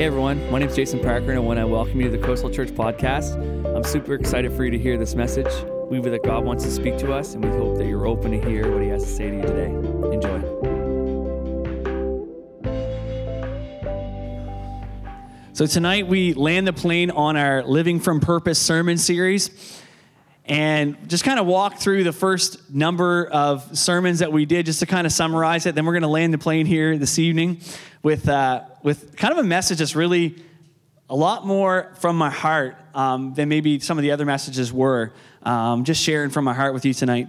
Hey everyone, my name is Jason Parker, and I want to welcome you to the Coastal Church podcast. I'm super excited for you to hear this message. We believe that God wants to speak to us, and we hope that you're open to hear what He has to say to you today. Enjoy. So, tonight we land the plane on our Living from Purpose sermon series and just kind of walk through the first number of sermons that we did just to kind of summarize it. Then we're going to land the plane here this evening with, uh, with kind of a message that's really a lot more from my heart um, than maybe some of the other messages were. Um, just sharing from my heart with you tonight.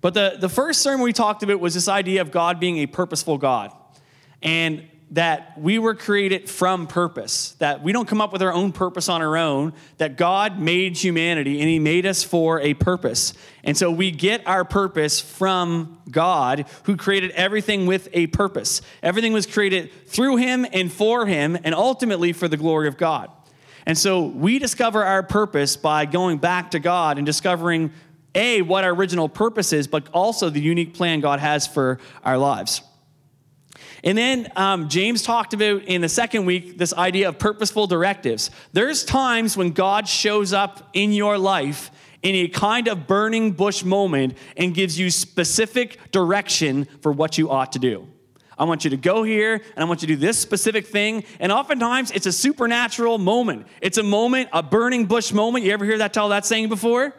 But the, the first sermon we talked about was this idea of God being a purposeful God. And that we were created from purpose, that we don't come up with our own purpose on our own, that God made humanity and He made us for a purpose. And so we get our purpose from God, who created everything with a purpose. Everything was created through Him and for Him, and ultimately for the glory of God. And so we discover our purpose by going back to God and discovering A, what our original purpose is, but also the unique plan God has for our lives. And then um, James talked about in the second week this idea of purposeful directives. There's times when God shows up in your life in a kind of burning bush moment and gives you specific direction for what you ought to do. I want you to go here and I want you to do this specific thing. And oftentimes it's a supernatural moment. It's a moment, a burning bush moment. You ever hear that tell that saying before?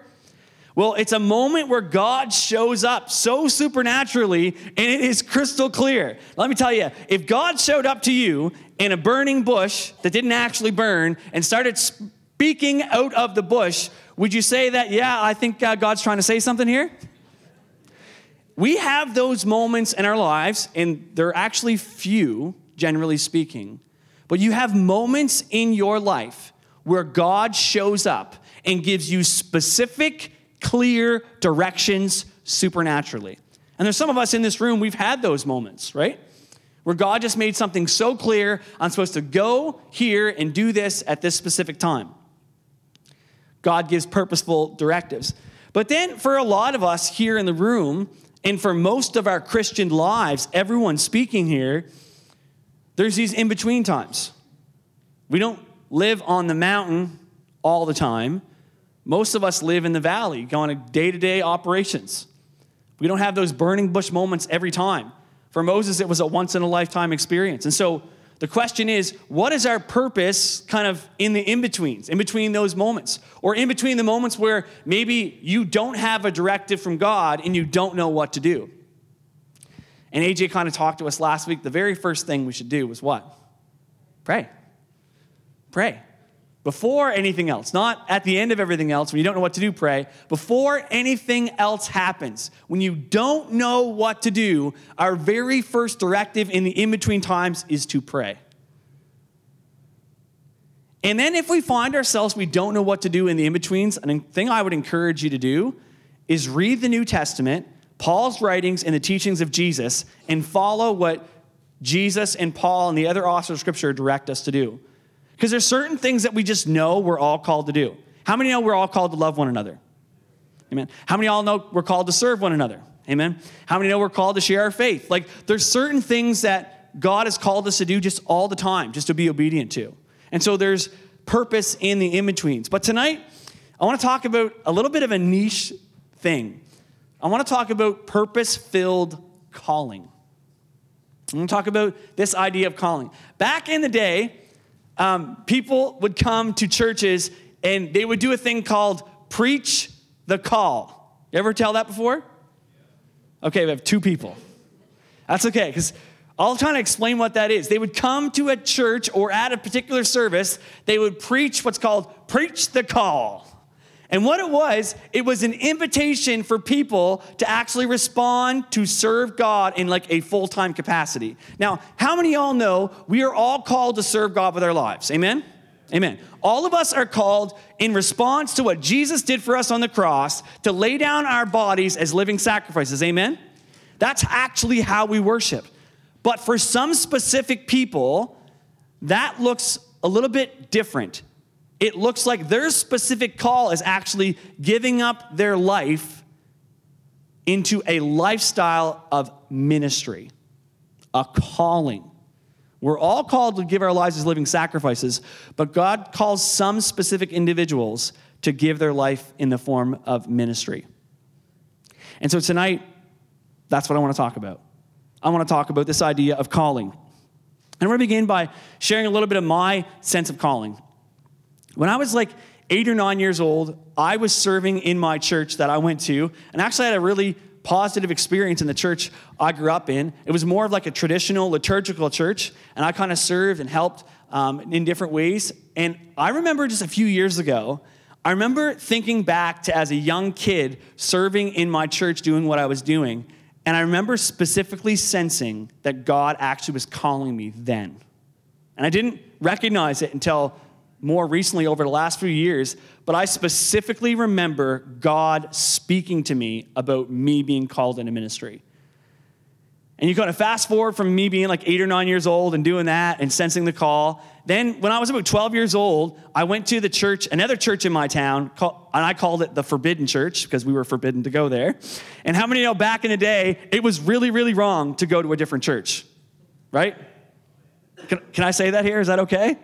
Well, it's a moment where God shows up so supernaturally and it is crystal clear. Let me tell you, if God showed up to you in a burning bush that didn't actually burn and started speaking out of the bush, would you say that, yeah, I think uh, God's trying to say something here? We have those moments in our lives, and they're actually few, generally speaking. But you have moments in your life where God shows up and gives you specific clear directions supernaturally. And there's some of us in this room, we've had those moments, right? Where God just made something so clear, I'm supposed to go here and do this at this specific time. God gives purposeful directives. But then for a lot of us here in the room, and for most of our Christian lives, everyone speaking here, there's these in between times. We don't live on the mountain all the time. Most of us live in the valley, going to day to day operations. We don't have those burning bush moments every time. For Moses, it was a once in a lifetime experience. And so the question is what is our purpose kind of in the in betweens, in between those moments? Or in between the moments where maybe you don't have a directive from God and you don't know what to do? And AJ kind of talked to us last week. The very first thing we should do was what? Pray. Pray before anything else, not at the end of everything else when you don't know what to do, pray. Before anything else happens, when you don't know what to do, our very first directive in the in between times is to pray. And then if we find ourselves we don't know what to do in the in betweens, a thing I would encourage you to do is read the New Testament, Paul's writings, and the teachings of Jesus, and follow what Jesus and Paul and the other authors of Scripture direct us to do. Because there's certain things that we just know we're all called to do. How many know we're all called to love one another? Amen. How many all know we're called to serve one another? Amen. How many know we're called to share our faith? Like there's certain things that God has called us to do just all the time, just to be obedient to. And so there's purpose in the in-betweens. But tonight, I want to talk about a little bit of a niche thing. I want to talk about purpose-filled calling. I'm going to talk about this idea of calling. Back in the day, um, people would come to churches and they would do a thing called preach the call. You ever tell that before? Okay, we have two people. That's okay, because I'll try to explain what that is. They would come to a church or at a particular service, they would preach what's called preach the call. And what it was, it was an invitation for people to actually respond to serve God in like a full time capacity. Now, how many y'all know we are all called to serve God with our lives? Amen? Amen. All of us are called in response to what Jesus did for us on the cross to lay down our bodies as living sacrifices. Amen? That's actually how we worship. But for some specific people, that looks a little bit different it looks like their specific call is actually giving up their life into a lifestyle of ministry, a calling. We're all called to give our lives as living sacrifices, but God calls some specific individuals to give their life in the form of ministry. And so tonight, that's what I want to talk about. I want to talk about this idea of calling. And I'm going to begin by sharing a little bit of my sense of calling. When I was like eight or nine years old, I was serving in my church that I went to, and actually had a really positive experience in the church I grew up in. It was more of like a traditional liturgical church, and I kind of served and helped um, in different ways. And I remember just a few years ago, I remember thinking back to as a young kid serving in my church doing what I was doing. And I remember specifically sensing that God actually was calling me then. And I didn't recognize it until more recently over the last few years, but I specifically remember God speaking to me about me being called into ministry. And you kind of fast forward from me being like eight or nine years old and doing that and sensing the call. Then, when I was about 12 years old, I went to the church, another church in my town, and I called it the Forbidden Church because we were forbidden to go there. And how many know back in the day, it was really, really wrong to go to a different church, right? Can, can I say that here? Is that okay?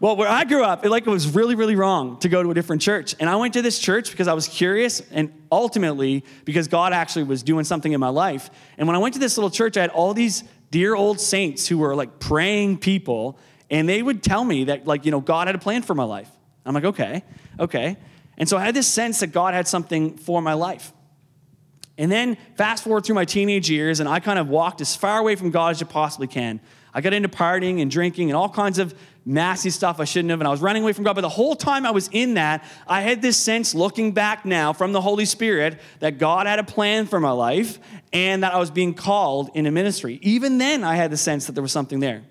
Well, where I grew up, it like it was really, really wrong to go to a different church. And I went to this church because I was curious and ultimately because God actually was doing something in my life. And when I went to this little church, I had all these dear old saints who were like praying people, and they would tell me that, like, you know, God had a plan for my life. I'm like, okay, okay. And so I had this sense that God had something for my life. And then fast forward through my teenage years, and I kind of walked as far away from God as you possibly can. I got into partying and drinking and all kinds of nasty stuff I shouldn't have, and I was running away from God. But the whole time I was in that, I had this sense, looking back now from the Holy Spirit, that God had a plan for my life and that I was being called into ministry. Even then, I had the sense that there was something there.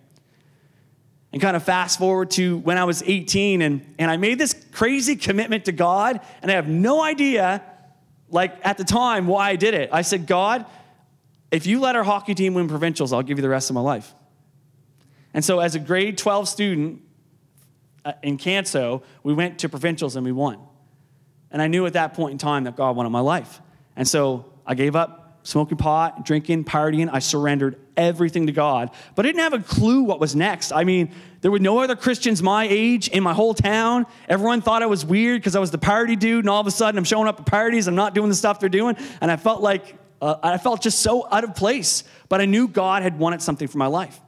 And kind of fast forward to when I was 18, and, and I made this crazy commitment to God, and I have no idea, like at the time, why I did it. I said, God, if you let our hockey team win provincials, I'll give you the rest of my life. And so, as a grade 12 student uh, in Canso, we went to provincials and we won. And I knew at that point in time that God wanted my life. And so I gave up smoking pot, drinking, partying. I surrendered everything to God. But I didn't have a clue what was next. I mean, there were no other Christians my age in my whole town. Everyone thought I was weird because I was the party dude, and all of a sudden I'm showing up at parties. I'm not doing the stuff they're doing. And I felt like, uh, I felt just so out of place. But I knew God had wanted something for my life.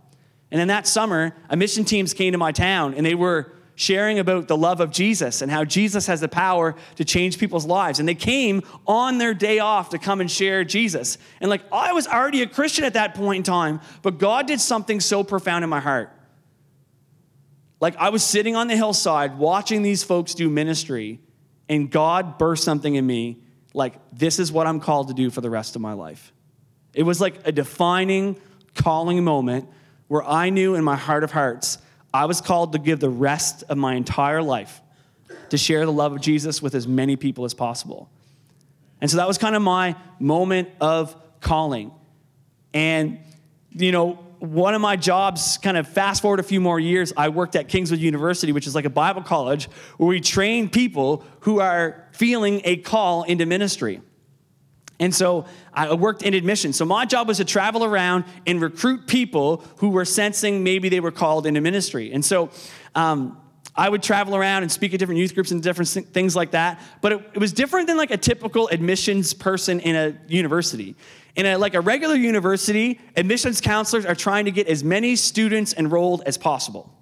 And in that summer, a mission teams came to my town and they were sharing about the love of Jesus and how Jesus has the power to change people's lives. And they came on their day off to come and share Jesus. And like I was already a Christian at that point in time, but God did something so profound in my heart. Like I was sitting on the hillside watching these folks do ministry, and God burst something in me like, this is what I'm called to do for the rest of my life. It was like a defining, calling moment where I knew in my heart of hearts I was called to give the rest of my entire life to share the love of Jesus with as many people as possible. And so that was kind of my moment of calling. And, you know, one of my jobs, kind of fast forward a few more years, I worked at Kingswood University, which is like a Bible college where we train people who are feeling a call into ministry. And so I worked in admissions. So my job was to travel around and recruit people who were sensing maybe they were called into ministry. And so um, I would travel around and speak at different youth groups and different things like that. But it, it was different than like a typical admissions person in a university. In a, like a regular university, admissions counselors are trying to get as many students enrolled as possible.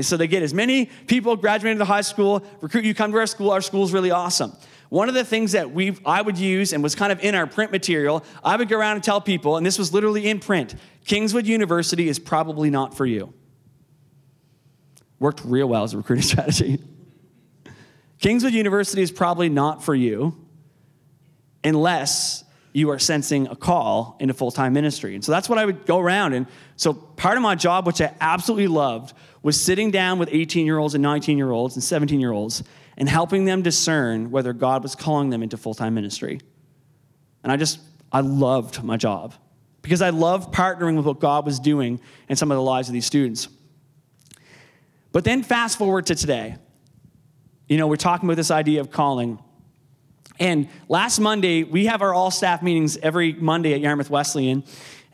So they get as many people graduating the high school, recruit you, come to our school. Our school's really awesome. One of the things that we I would use and was kind of in our print material, I would go around and tell people, and this was literally in print, Kingswood University is probably not for you. Worked real well as a recruiting strategy. Kingswood University is probably not for you unless you are sensing a call into full time ministry. And so that's what I would go around. And so part of my job, which I absolutely loved, was sitting down with 18 year olds and 19 year olds and 17 year olds and helping them discern whether God was calling them into full time ministry. And I just, I loved my job because I loved partnering with what God was doing in some of the lives of these students. But then fast forward to today. You know, we're talking about this idea of calling. And last Monday, we have our all staff meetings every Monday at Yarmouth Wesleyan.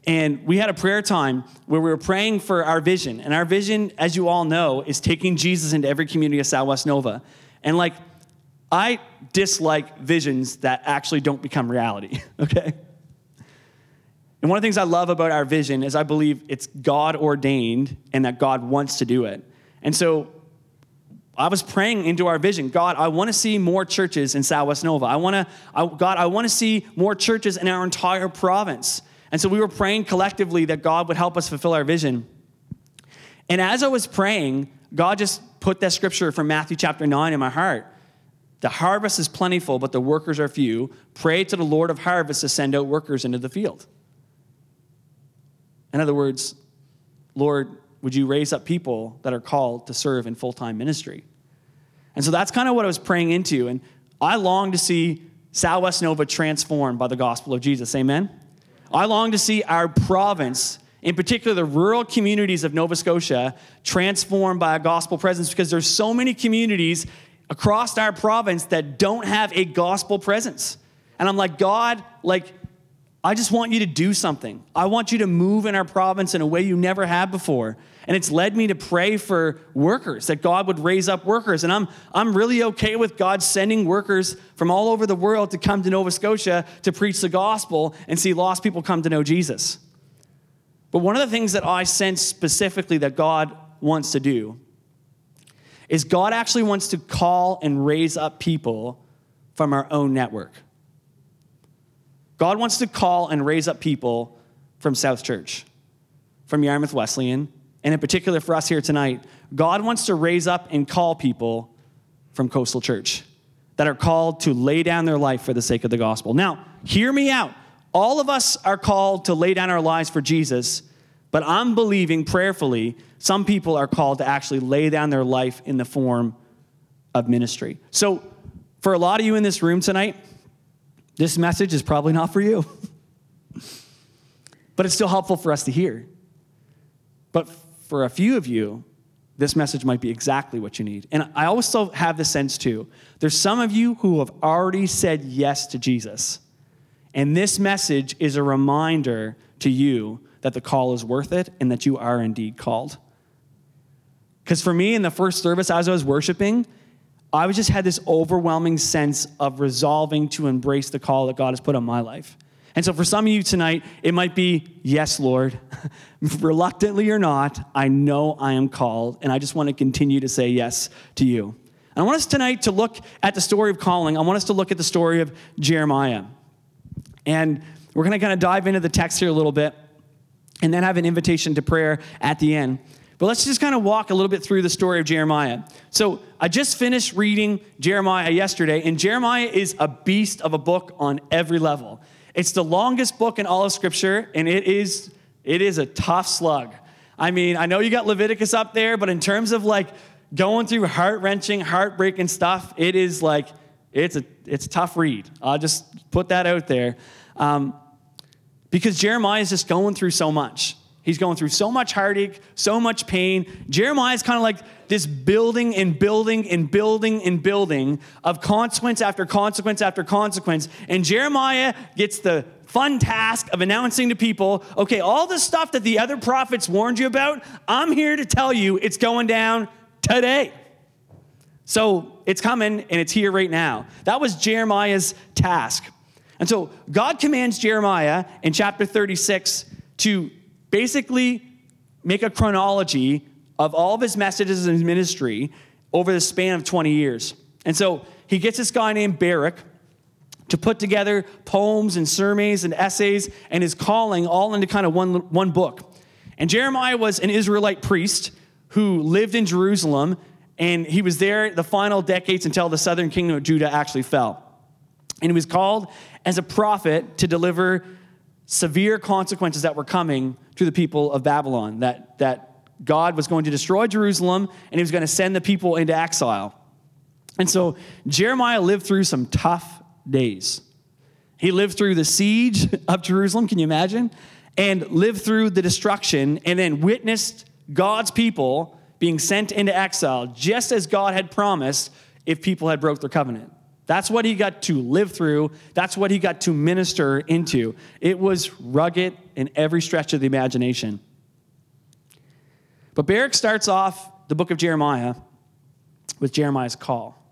And we had a prayer time where we were praying for our vision. And our vision, as you all know, is taking Jesus into every community of Southwest Nova. And like, I dislike visions that actually don't become reality, okay? And one of the things I love about our vision is I believe it's God ordained and that God wants to do it. And so I was praying into our vision God, I want to see more churches in Southwest Nova. I want to, I, God, I want to see more churches in our entire province. And so we were praying collectively that God would help us fulfill our vision. And as I was praying, God just put that scripture from Matthew chapter 9 in my heart. The harvest is plentiful, but the workers are few. Pray to the Lord of harvest to send out workers into the field. In other words, Lord, would you raise up people that are called to serve in full time ministry? And so that's kind of what I was praying into. And I long to see Southwest Nova transformed by the gospel of Jesus. Amen? I long to see our province, in particular the rural communities of Nova Scotia, transformed by a gospel presence because there's so many communities across our province that don't have a gospel presence. And I'm like, God, like, I just want you to do something. I want you to move in our province in a way you never have before. And it's led me to pray for workers, that God would raise up workers. And I'm, I'm really okay with God sending workers from all over the world to come to Nova Scotia to preach the gospel and see lost people come to know Jesus. But one of the things that I sense specifically that God wants to do is God actually wants to call and raise up people from our own network. God wants to call and raise up people from South Church, from Yarmouth Wesleyan, and in particular for us here tonight, God wants to raise up and call people from Coastal Church that are called to lay down their life for the sake of the gospel. Now, hear me out. All of us are called to lay down our lives for Jesus, but I'm believing prayerfully some people are called to actually lay down their life in the form of ministry. So, for a lot of you in this room tonight, this message is probably not for you, but it's still helpful for us to hear. But for a few of you, this message might be exactly what you need. And I also have the sense too. There's some of you who have already said yes to Jesus. And this message is a reminder to you that the call is worth it and that you are indeed called. Because for me, in the first service, as I was worshiping, I just had this overwhelming sense of resolving to embrace the call that God has put on my life. And so for some of you tonight, it might be, yes, Lord, reluctantly or not, I know I am called, and I just want to continue to say yes to you. And I want us tonight to look at the story of calling. I want us to look at the story of Jeremiah. And we're going to kind of dive into the text here a little bit and then have an invitation to prayer at the end. But let's just kind of walk a little bit through the story of Jeremiah. So I just finished reading Jeremiah yesterday, and Jeremiah is a beast of a book on every level. It's the longest book in all of Scripture, and it is it is a tough slug. I mean, I know you got Leviticus up there, but in terms of like going through heart wrenching, heartbreaking stuff, it is like it's a it's a tough read. I'll just put that out there, um, because Jeremiah is just going through so much. He's going through so much heartache, so much pain. Jeremiah is kind of like this building and building and building and building of consequence after consequence after consequence. And Jeremiah gets the fun task of announcing to people okay, all the stuff that the other prophets warned you about, I'm here to tell you it's going down today. So it's coming and it's here right now. That was Jeremiah's task. And so God commands Jeremiah in chapter 36 to basically make a chronology of all of his messages and his ministry over the span of 20 years. And so he gets this guy named Baruch to put together poems and sermons and essays and his calling all into kind of one, one book. And Jeremiah was an Israelite priest who lived in Jerusalem, and he was there the final decades until the southern kingdom of Judah actually fell. And he was called as a prophet to deliver severe consequences that were coming to the people of Babylon, that, that God was going to destroy Jerusalem and he was going to send the people into exile. And so Jeremiah lived through some tough days. He lived through the siege of Jerusalem, can you imagine? And lived through the destruction and then witnessed God's people being sent into exile, just as God had promised if people had broke their covenant. That's what he got to live through. That's what he got to minister into. It was rugged in every stretch of the imagination. But Baruch starts off the book of Jeremiah with Jeremiah's call.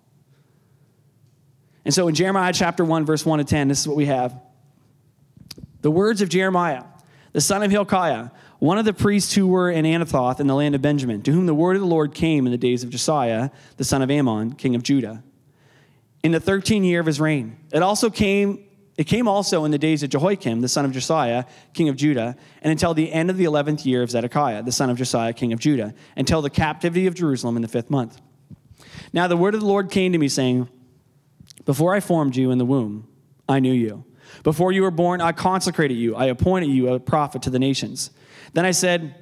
And so in Jeremiah chapter 1, verse 1 to 10, this is what we have. The words of Jeremiah, the son of Hilkiah, one of the priests who were in Anathoth in the land of Benjamin, to whom the word of the Lord came in the days of Josiah, the son of Amon, king of Judah, in the 13th year of his reign. It also came it came also in the days of Jehoiakim, the son of Josiah, king of Judah, and until the end of the 11th year of Zedekiah, the son of Josiah, king of Judah, until the captivity of Jerusalem in the fifth month. Now the word of the Lord came to me, saying, Before I formed you in the womb, I knew you. Before you were born, I consecrated you. I appointed you a prophet to the nations. Then I said,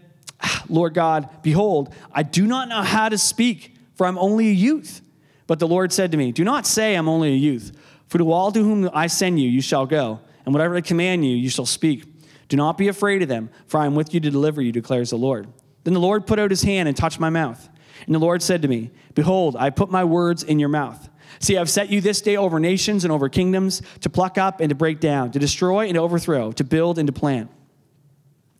Lord God, behold, I do not know how to speak, for I'm only a youth. But the Lord said to me, Do not say I'm only a youth, for to all to whom I send you, you shall go, and whatever I command you, you shall speak. Do not be afraid of them, for I am with you to deliver you, declares the Lord. Then the Lord put out his hand and touched my mouth. And the Lord said to me, Behold, I put my words in your mouth. See, I've set you this day over nations and over kingdoms to pluck up and to break down, to destroy and to overthrow, to build and to plant.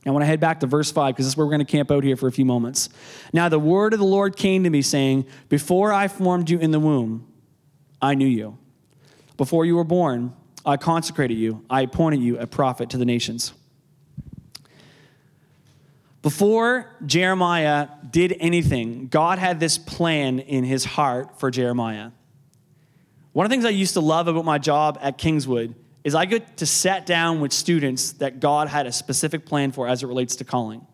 I want to head back to verse 5 because this is where we're going to camp out here for a few moments. Now, the word of the Lord came to me, saying, Before I formed you in the womb, I knew you. Before you were born, I consecrated you, I appointed you a prophet to the nations. Before Jeremiah did anything, God had this plan in his heart for Jeremiah. One of the things I used to love about my job at Kingswood is I get to sit down with students that God had a specific plan for as it relates to calling.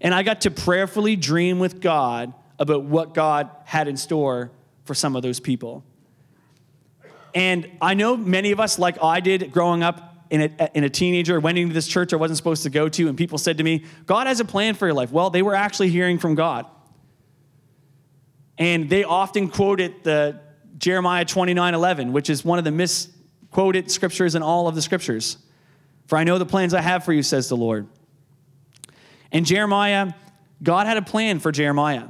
And I got to prayerfully dream with God about what God had in store for some of those people. And I know many of us, like I did growing up in a, in a teenager, went into this church I wasn't supposed to go to, and people said to me, God has a plan for your life. Well, they were actually hearing from God. And they often quoted the Jeremiah 29 11, which is one of the misquoted scriptures in all of the scriptures. For I know the plans I have for you, says the Lord. And Jeremiah, God had a plan for Jeremiah.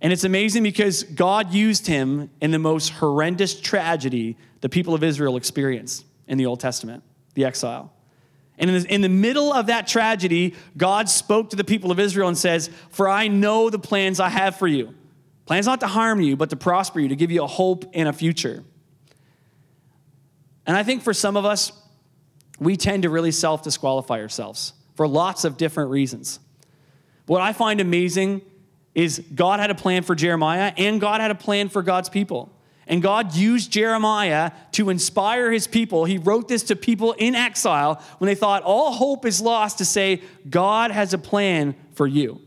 And it's amazing because God used him in the most horrendous tragedy the people of Israel experienced in the Old Testament, the exile. And in the, in the middle of that tragedy, God spoke to the people of Israel and says, For I know the plans I have for you Plans not to harm you, but to prosper you, to give you a hope and a future. And I think for some of us, we tend to really self disqualify ourselves for lots of different reasons. What I find amazing is God had a plan for Jeremiah and God had a plan for God's people. And God used Jeremiah to inspire his people. He wrote this to people in exile when they thought all hope is lost to say, God has a plan for you.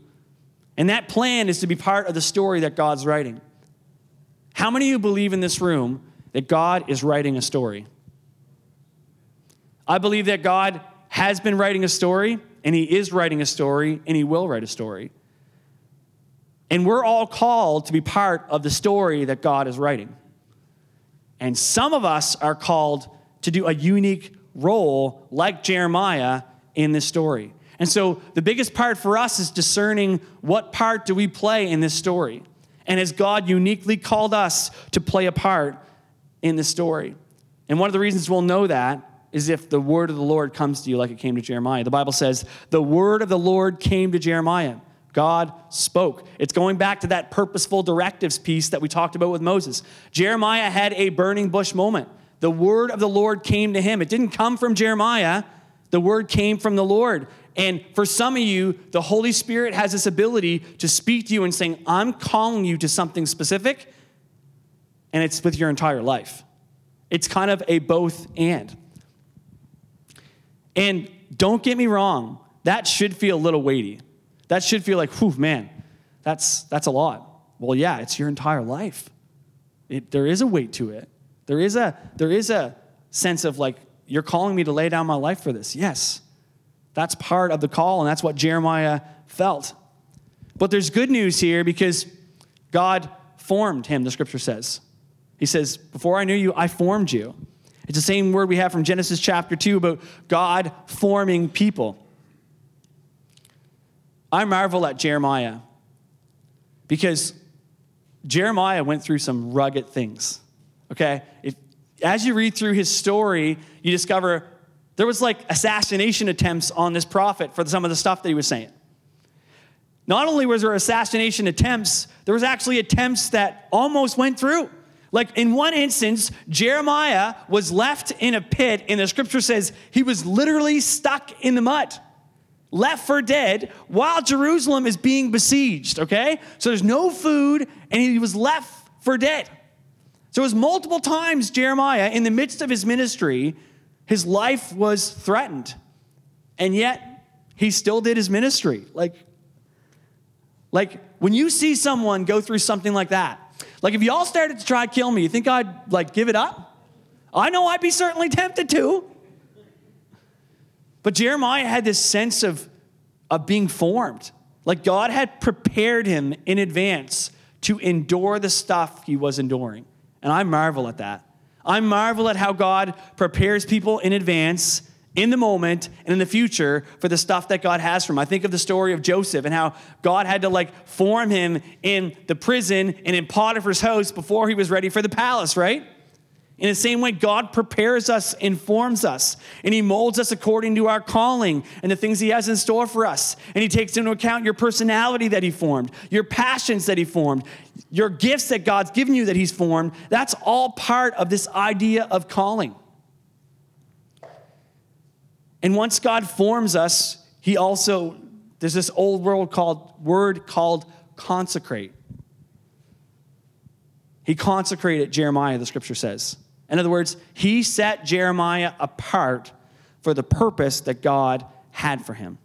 And that plan is to be part of the story that God's writing. How many of you believe in this room that God is writing a story? I believe that God has been writing a story, and He is writing a story, and He will write a story. And we're all called to be part of the story that God is writing. And some of us are called to do a unique role, like Jeremiah, in this story. And so the biggest part for us is discerning what part do we play in this story? And has God uniquely called us to play a part in this story? And one of the reasons we'll know that is if the word of the Lord comes to you like it came to Jeremiah. The Bible says, the word of the Lord came to Jeremiah. God spoke. It's going back to that purposeful directives piece that we talked about with Moses. Jeremiah had a burning bush moment. The word of the Lord came to him. It didn't come from Jeremiah, the word came from the Lord. And for some of you, the Holy Spirit has this ability to speak to you and saying, I'm calling you to something specific, and it's with your entire life. It's kind of a both and. And don't get me wrong, that should feel a little weighty. That should feel like, whew, man, that's, that's a lot. Well, yeah, it's your entire life. It, there is a weight to it. There is a, there is a sense of like, you're calling me to lay down my life for this. Yes. That's part of the call, and that's what Jeremiah felt. But there's good news here because God formed him, the scripture says. He says, Before I knew you, I formed you. It's the same word we have from Genesis chapter 2 about God forming people. I marvel at Jeremiah because Jeremiah went through some rugged things. Okay? If, as you read through his story, you discover There was like assassination attempts on this prophet for some of the stuff that he was saying. Not only was there assassination attempts, there was actually attempts that almost went through. Like in one instance, Jeremiah was left in a pit, and the scripture says he was literally stuck in the mud, left for dead, while Jerusalem is being besieged, okay? So there's no food, and he was left for dead. So it was multiple times Jeremiah, in the midst of his ministry, his life was threatened. And yet, he still did his ministry. Like, like when you see someone go through something like that, like if y'all started to try to kill me, you think I'd like give it up? I know I'd be certainly tempted to. But Jeremiah had this sense of, of being formed. Like God had prepared him in advance to endure the stuff he was enduring. And I marvel at that. I marvel at how God prepares people in advance in the moment and in the future for the stuff that God has for him. I think of the story of Joseph and how God had to like form him in the prison and in Potiphar's house before he was ready for the palace, right? In the same way, God prepares us, informs us, and He molds us according to our calling and the things He has in store for us. And He takes into account your personality that He formed, your passions that He formed, your gifts that God's given you that He's formed. That's all part of this idea of calling. And once God forms us, He also, there's this old world called word called consecrate. He consecrated Jeremiah, the scripture says. In other words, he set Jeremiah apart for the purpose that God had for him.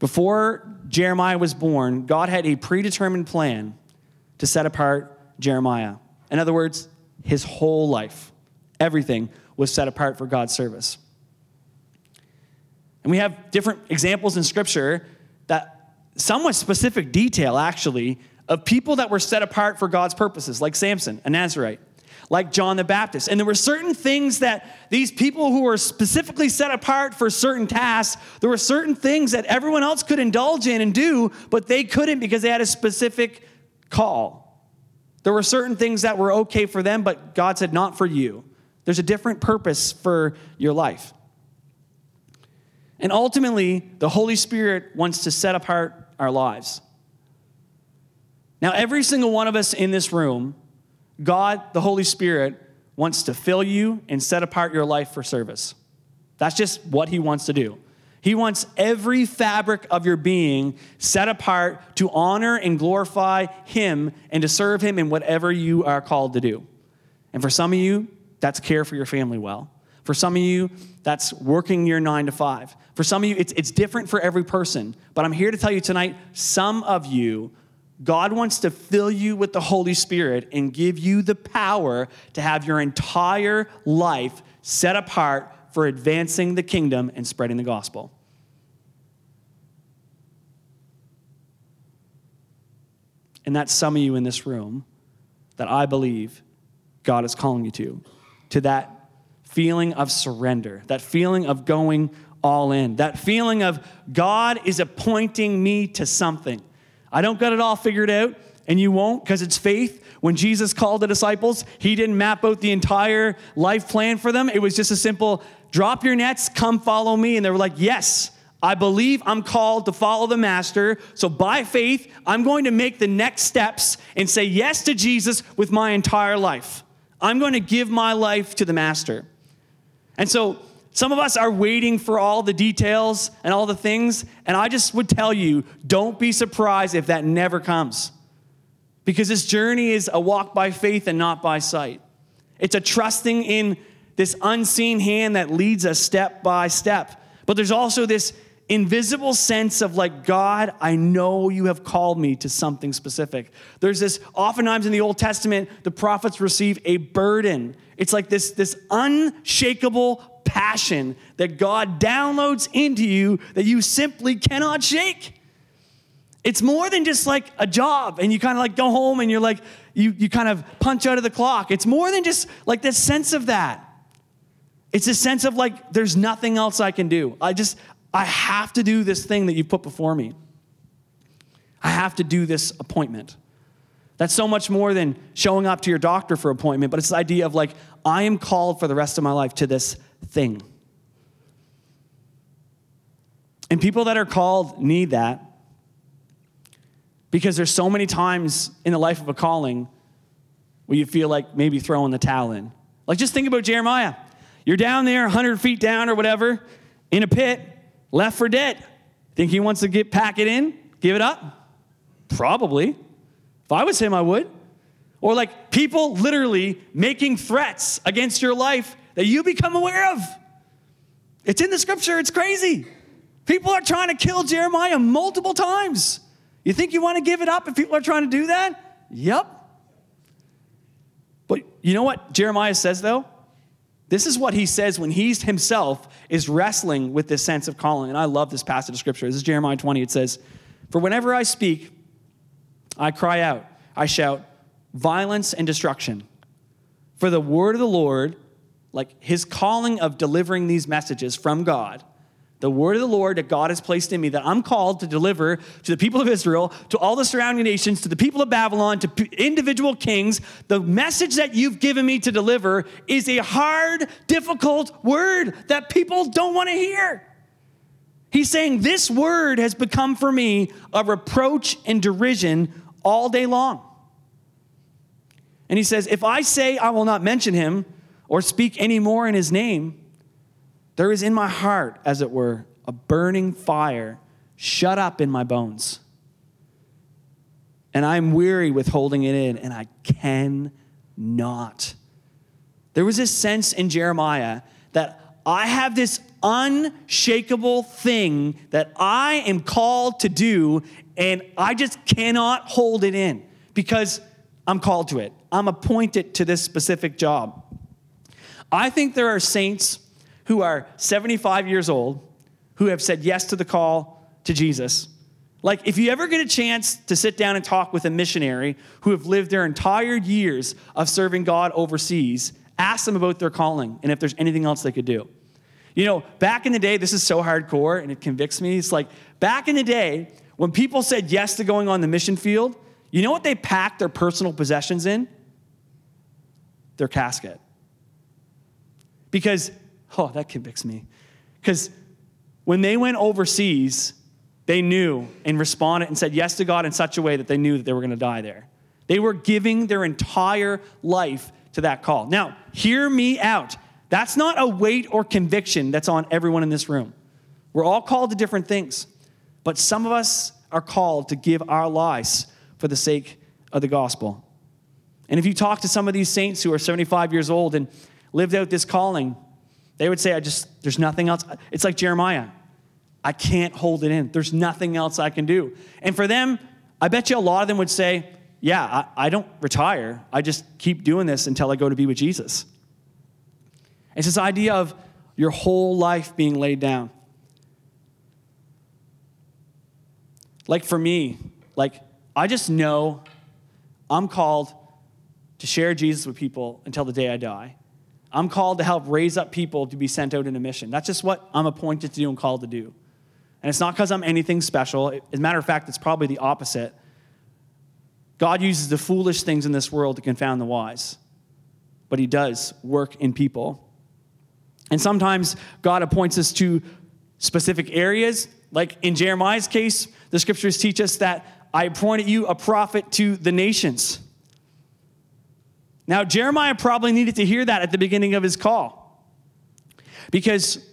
Before Jeremiah was born, God had a predetermined plan to set apart Jeremiah. In other words, his whole life, everything was set apart for God's service. And we have different examples in Scripture that somewhat specific detail, actually, of people that were set apart for God's purposes, like Samson, a Nazarite, like John the Baptist. And there were certain things that these people who were specifically set apart for certain tasks, there were certain things that everyone else could indulge in and do, but they couldn't because they had a specific call. There were certain things that were okay for them, but God said, not for you. There's a different purpose for your life. And ultimately, the Holy Spirit wants to set apart our lives. Now, every single one of us in this room, God, the Holy Spirit, wants to fill you and set apart your life for service. That's just what He wants to do. He wants every fabric of your being set apart to honor and glorify Him and to serve Him in whatever you are called to do. And for some of you, that's care for your family well. For some of you, that's working your nine to five. For some of you, it's, it's different for every person. But I'm here to tell you tonight some of you, God wants to fill you with the Holy Spirit and give you the power to have your entire life set apart for advancing the kingdom and spreading the gospel. And that's some of you in this room that I believe God is calling you to to that feeling of surrender, that feeling of going all in, that feeling of God is appointing me to something. I don't got it all figured out, and you won't because it's faith. When Jesus called the disciples, he didn't map out the entire life plan for them. It was just a simple drop your nets, come follow me. And they were like, yes. I believe I'm called to follow the Master. So by faith, I'm going to make the next steps and say yes to Jesus with my entire life. I'm going to give my life to the master. And so some of us are waiting for all the details and all the things. And I just would tell you don't be surprised if that never comes. Because this journey is a walk by faith and not by sight. It's a trusting in this unseen hand that leads us step by step. But there's also this invisible sense of like, God, I know you have called me to something specific. There's this, oftentimes in the Old Testament, the prophets receive a burden. It's like this, this unshakable passion that God downloads into you that you simply cannot shake. It's more than just like a job and you kind of like go home and you're like, you, you kind of punch out of the clock. It's more than just like this sense of that. It's a sense of like, there's nothing else I can do. I just, I have to do this thing that you've put before me. I have to do this appointment. That's so much more than showing up to your doctor for appointment, but it's the idea of like, I am called for the rest of my life to this thing. And people that are called need that because there's so many times in the life of a calling where you feel like maybe throwing the towel in. Like just think about Jeremiah. You're down there 100 feet down or whatever in a pit, left for dead. Think he wants to get pack it in, give it up? Probably. If I was him, I would. Or like people literally making threats against your life that you become aware of. It's in the scripture, it's crazy. People are trying to kill Jeremiah multiple times. You think you want to give it up if people are trying to do that? Yep. But you know what Jeremiah says though? This is what he says when he's himself is wrestling with this sense of calling. And I love this passage of scripture. This is Jeremiah 20. It says, For whenever I speak, I cry out, I shout, violence and destruction. For the word of the Lord, like his calling of delivering these messages from God, the word of the Lord that God has placed in me that I'm called to deliver to the people of Israel, to all the surrounding nations, to the people of Babylon, to individual kings, the message that you've given me to deliver is a hard, difficult word that people don't want to hear. He's saying, This word has become for me a reproach and derision all day long. And he says, If I say I will not mention him or speak any more in his name, there is in my heart, as it were, a burning fire shut up in my bones. And I'm weary with holding it in, and I cannot. There was this sense in Jeremiah that I have this unshakable thing that I am called to do, and I just cannot hold it in because I'm called to it. I'm appointed to this specific job. I think there are saints who are 75 years old who have said yes to the call to Jesus. Like, if you ever get a chance to sit down and talk with a missionary who have lived their entire years of serving God overseas, ask them about their calling and if there's anything else they could do. You know, back in the day, this is so hardcore and it convicts me. It's like back in the day, when people said yes to going on the mission field, you know what they packed their personal possessions in? Their casket. Because Oh, that convicts me. Because when they went overseas, they knew and responded and said yes to God in such a way that they knew that they were going to die there. They were giving their entire life to that call. Now, hear me out. That's not a weight or conviction that's on everyone in this room. We're all called to different things, but some of us are called to give our lives for the sake of the gospel. And if you talk to some of these saints who are 75 years old and lived out this calling, they would say, I just, there's nothing else. It's like Jeremiah. I can't hold it in. There's nothing else I can do. And for them, I bet you a lot of them would say, Yeah, I, I don't retire. I just keep doing this until I go to be with Jesus. It's this idea of your whole life being laid down. Like for me, like I just know I'm called to share Jesus with people until the day I die. I'm called to help raise up people to be sent out in a mission. That's just what I'm appointed to do and called to do. And it's not because I'm anything special. As a matter of fact, it's probably the opposite. God uses the foolish things in this world to confound the wise, but He does work in people. And sometimes God appoints us to specific areas. Like in Jeremiah's case, the scriptures teach us that I appointed you a prophet to the nations. Now, Jeremiah probably needed to hear that at the beginning of his call because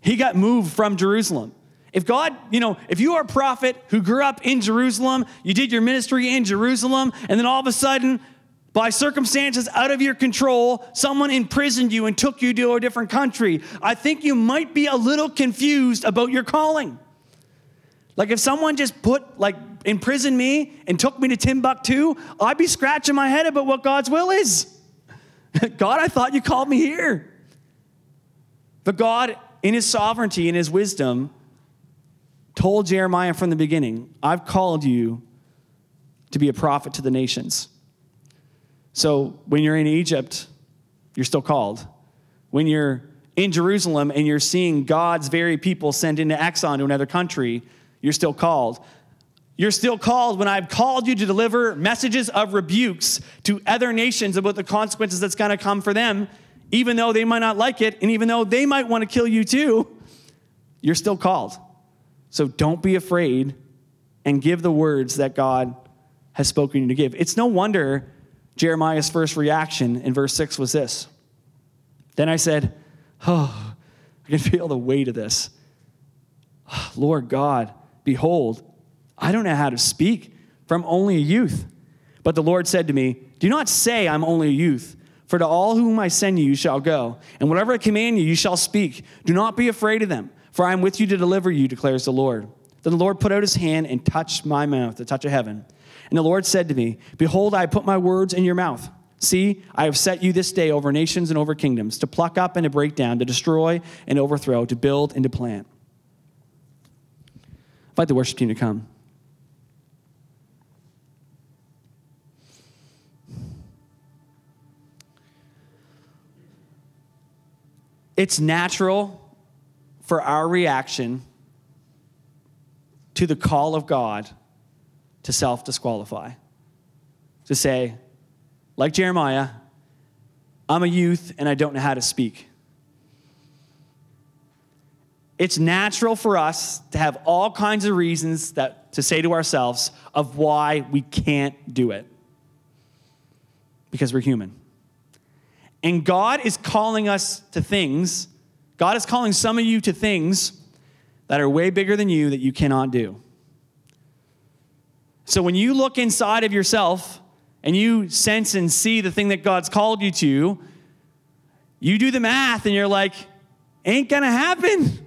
he got moved from Jerusalem. If God, you know, if you are a prophet who grew up in Jerusalem, you did your ministry in Jerusalem, and then all of a sudden, by circumstances out of your control, someone imprisoned you and took you to a different country, I think you might be a little confused about your calling. Like if someone just put, like, imprisoned me and took me to Timbuktu, I'd be scratching my head about what God's will is. God, I thought you called me here. But God, in his sovereignty and his wisdom, told Jeremiah from the beginning, I've called you to be a prophet to the nations. So when you're in Egypt, you're still called. When you're in Jerusalem and you're seeing God's very people sent into exile to another country, you're still called. You're still called when I've called you to deliver messages of rebukes to other nations about the consequences that's going to come for them, even though they might not like it, and even though they might want to kill you too, you're still called. So don't be afraid and give the words that God has spoken you to give. It's no wonder Jeremiah's first reaction in verse 6 was this. Then I said, Oh, I can feel the weight of this. Lord God, behold, I don't know how to speak, for I'm only a youth. But the Lord said to me, Do not say I'm only a youth, for to all whom I send you, you shall go. And whatever I command you, you shall speak. Do not be afraid of them, for I am with you to deliver you, declares the Lord. Then the Lord put out his hand and touched my mouth, the touch of heaven. And the Lord said to me, Behold, I put my words in your mouth. See, I have set you this day over nations and over kingdoms, to pluck up and to break down, to destroy and overthrow, to build and to plant. I'd the worship team to come. It's natural for our reaction to the call of God to self disqualify. To say, like Jeremiah, I'm a youth and I don't know how to speak. It's natural for us to have all kinds of reasons that, to say to ourselves of why we can't do it. Because we're human. And God is calling us to things, God is calling some of you to things that are way bigger than you that you cannot do. So when you look inside of yourself and you sense and see the thing that God's called you to, you do the math and you're like, ain't gonna happen.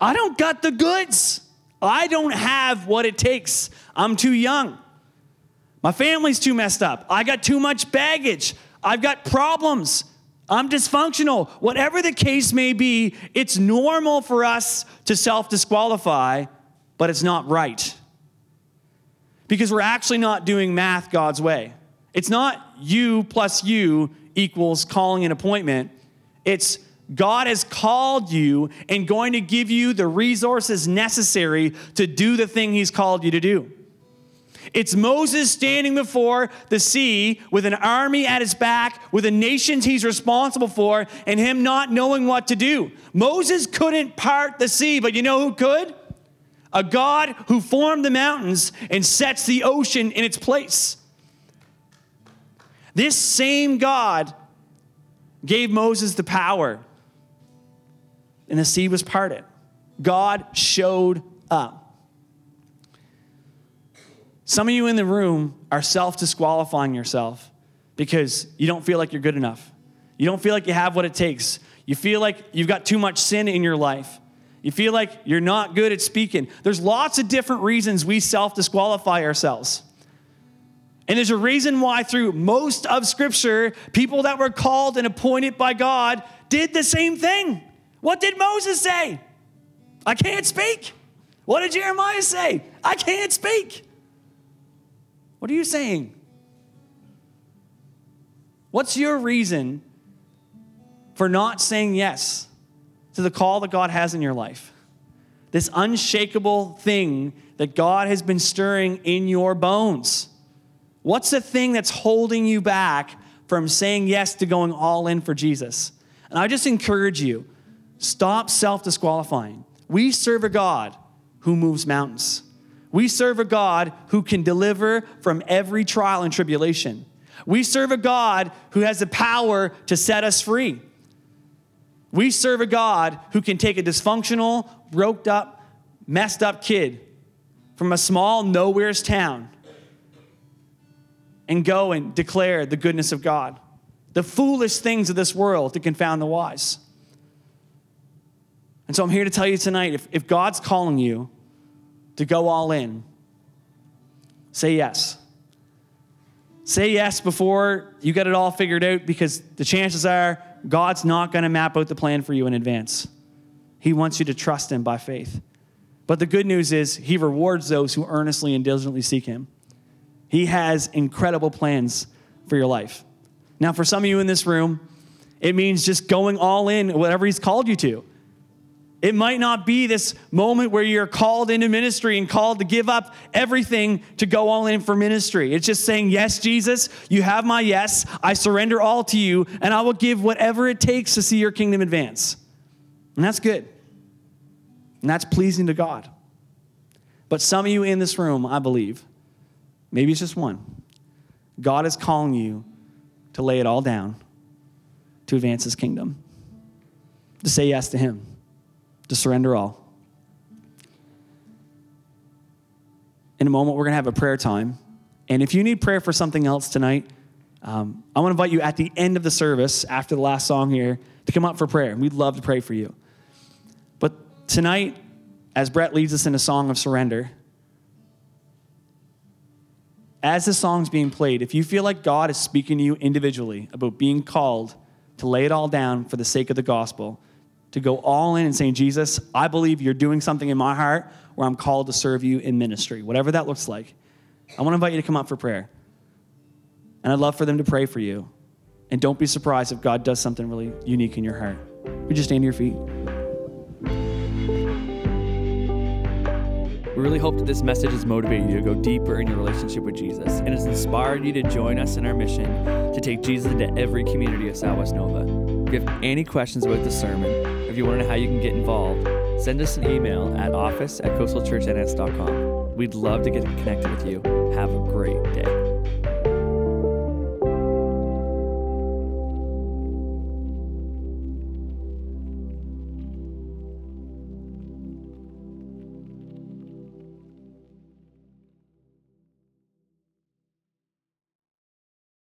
I don't got the goods. I don't have what it takes. I'm too young. My family's too messed up. I got too much baggage. I've got problems. I'm dysfunctional. Whatever the case may be, it's normal for us to self disqualify, but it's not right. Because we're actually not doing math God's way. It's not you plus you equals calling an appointment. It's God has called you and going to give you the resources necessary to do the thing He's called you to do. It's Moses standing before the sea with an army at his back, with the nations he's responsible for, and him not knowing what to do. Moses couldn't part the sea, but you know who could? A God who formed the mountains and sets the ocean in its place. This same God gave Moses the power, and the sea was parted. God showed up. Some of you in the room are self disqualifying yourself because you don't feel like you're good enough. You don't feel like you have what it takes. You feel like you've got too much sin in your life. You feel like you're not good at speaking. There's lots of different reasons we self disqualify ourselves. And there's a reason why, through most of Scripture, people that were called and appointed by God did the same thing. What did Moses say? I can't speak. What did Jeremiah say? I can't speak. What are you saying? What's your reason for not saying yes to the call that God has in your life? This unshakable thing that God has been stirring in your bones. What's the thing that's holding you back from saying yes to going all in for Jesus? And I just encourage you stop self disqualifying. We serve a God who moves mountains. We serve a God who can deliver from every trial and tribulation. We serve a God who has the power to set us free. We serve a God who can take a dysfunctional, broke up, messed up kid from a small, nowhere's town and go and declare the goodness of God, the foolish things of this world to confound the wise. And so I'm here to tell you tonight if, if God's calling you, to go all in, say yes. Say yes before you get it all figured out because the chances are God's not going to map out the plan for you in advance. He wants you to trust Him by faith. But the good news is, He rewards those who earnestly and diligently seek Him. He has incredible plans for your life. Now, for some of you in this room, it means just going all in, whatever He's called you to. It might not be this moment where you're called into ministry and called to give up everything to go all in for ministry. It's just saying, Yes, Jesus, you have my yes. I surrender all to you, and I will give whatever it takes to see your kingdom advance. And that's good. And that's pleasing to God. But some of you in this room, I believe, maybe it's just one, God is calling you to lay it all down to advance his kingdom, to say yes to him, to surrender all. In a moment, we're going to have a prayer time. And if you need prayer for something else tonight, um, I want to invite you at the end of the service, after the last song here, to come up for prayer. We'd love to pray for you. But tonight, as Brett leads us in a song of surrender, as the song's being played, if you feel like God is speaking to you individually about being called to lay it all down for the sake of the gospel, to go all in and saying, Jesus, I believe you're doing something in my heart where I'm called to serve you in ministry, whatever that looks like, I want to invite you to come up for prayer. And I'd love for them to pray for you. And don't be surprised if God does something really unique in your heart. Would you stand to your feet? We really hope that this message has motivated you to go deeper in your relationship with Jesus and has inspired you to join us in our mission to take Jesus into every community of Southwest Nova. If you have any questions about the sermon, if you want to know how you can get involved, send us an email at office at coastalchurchns.com. We'd love to get connected with you. Have a great day.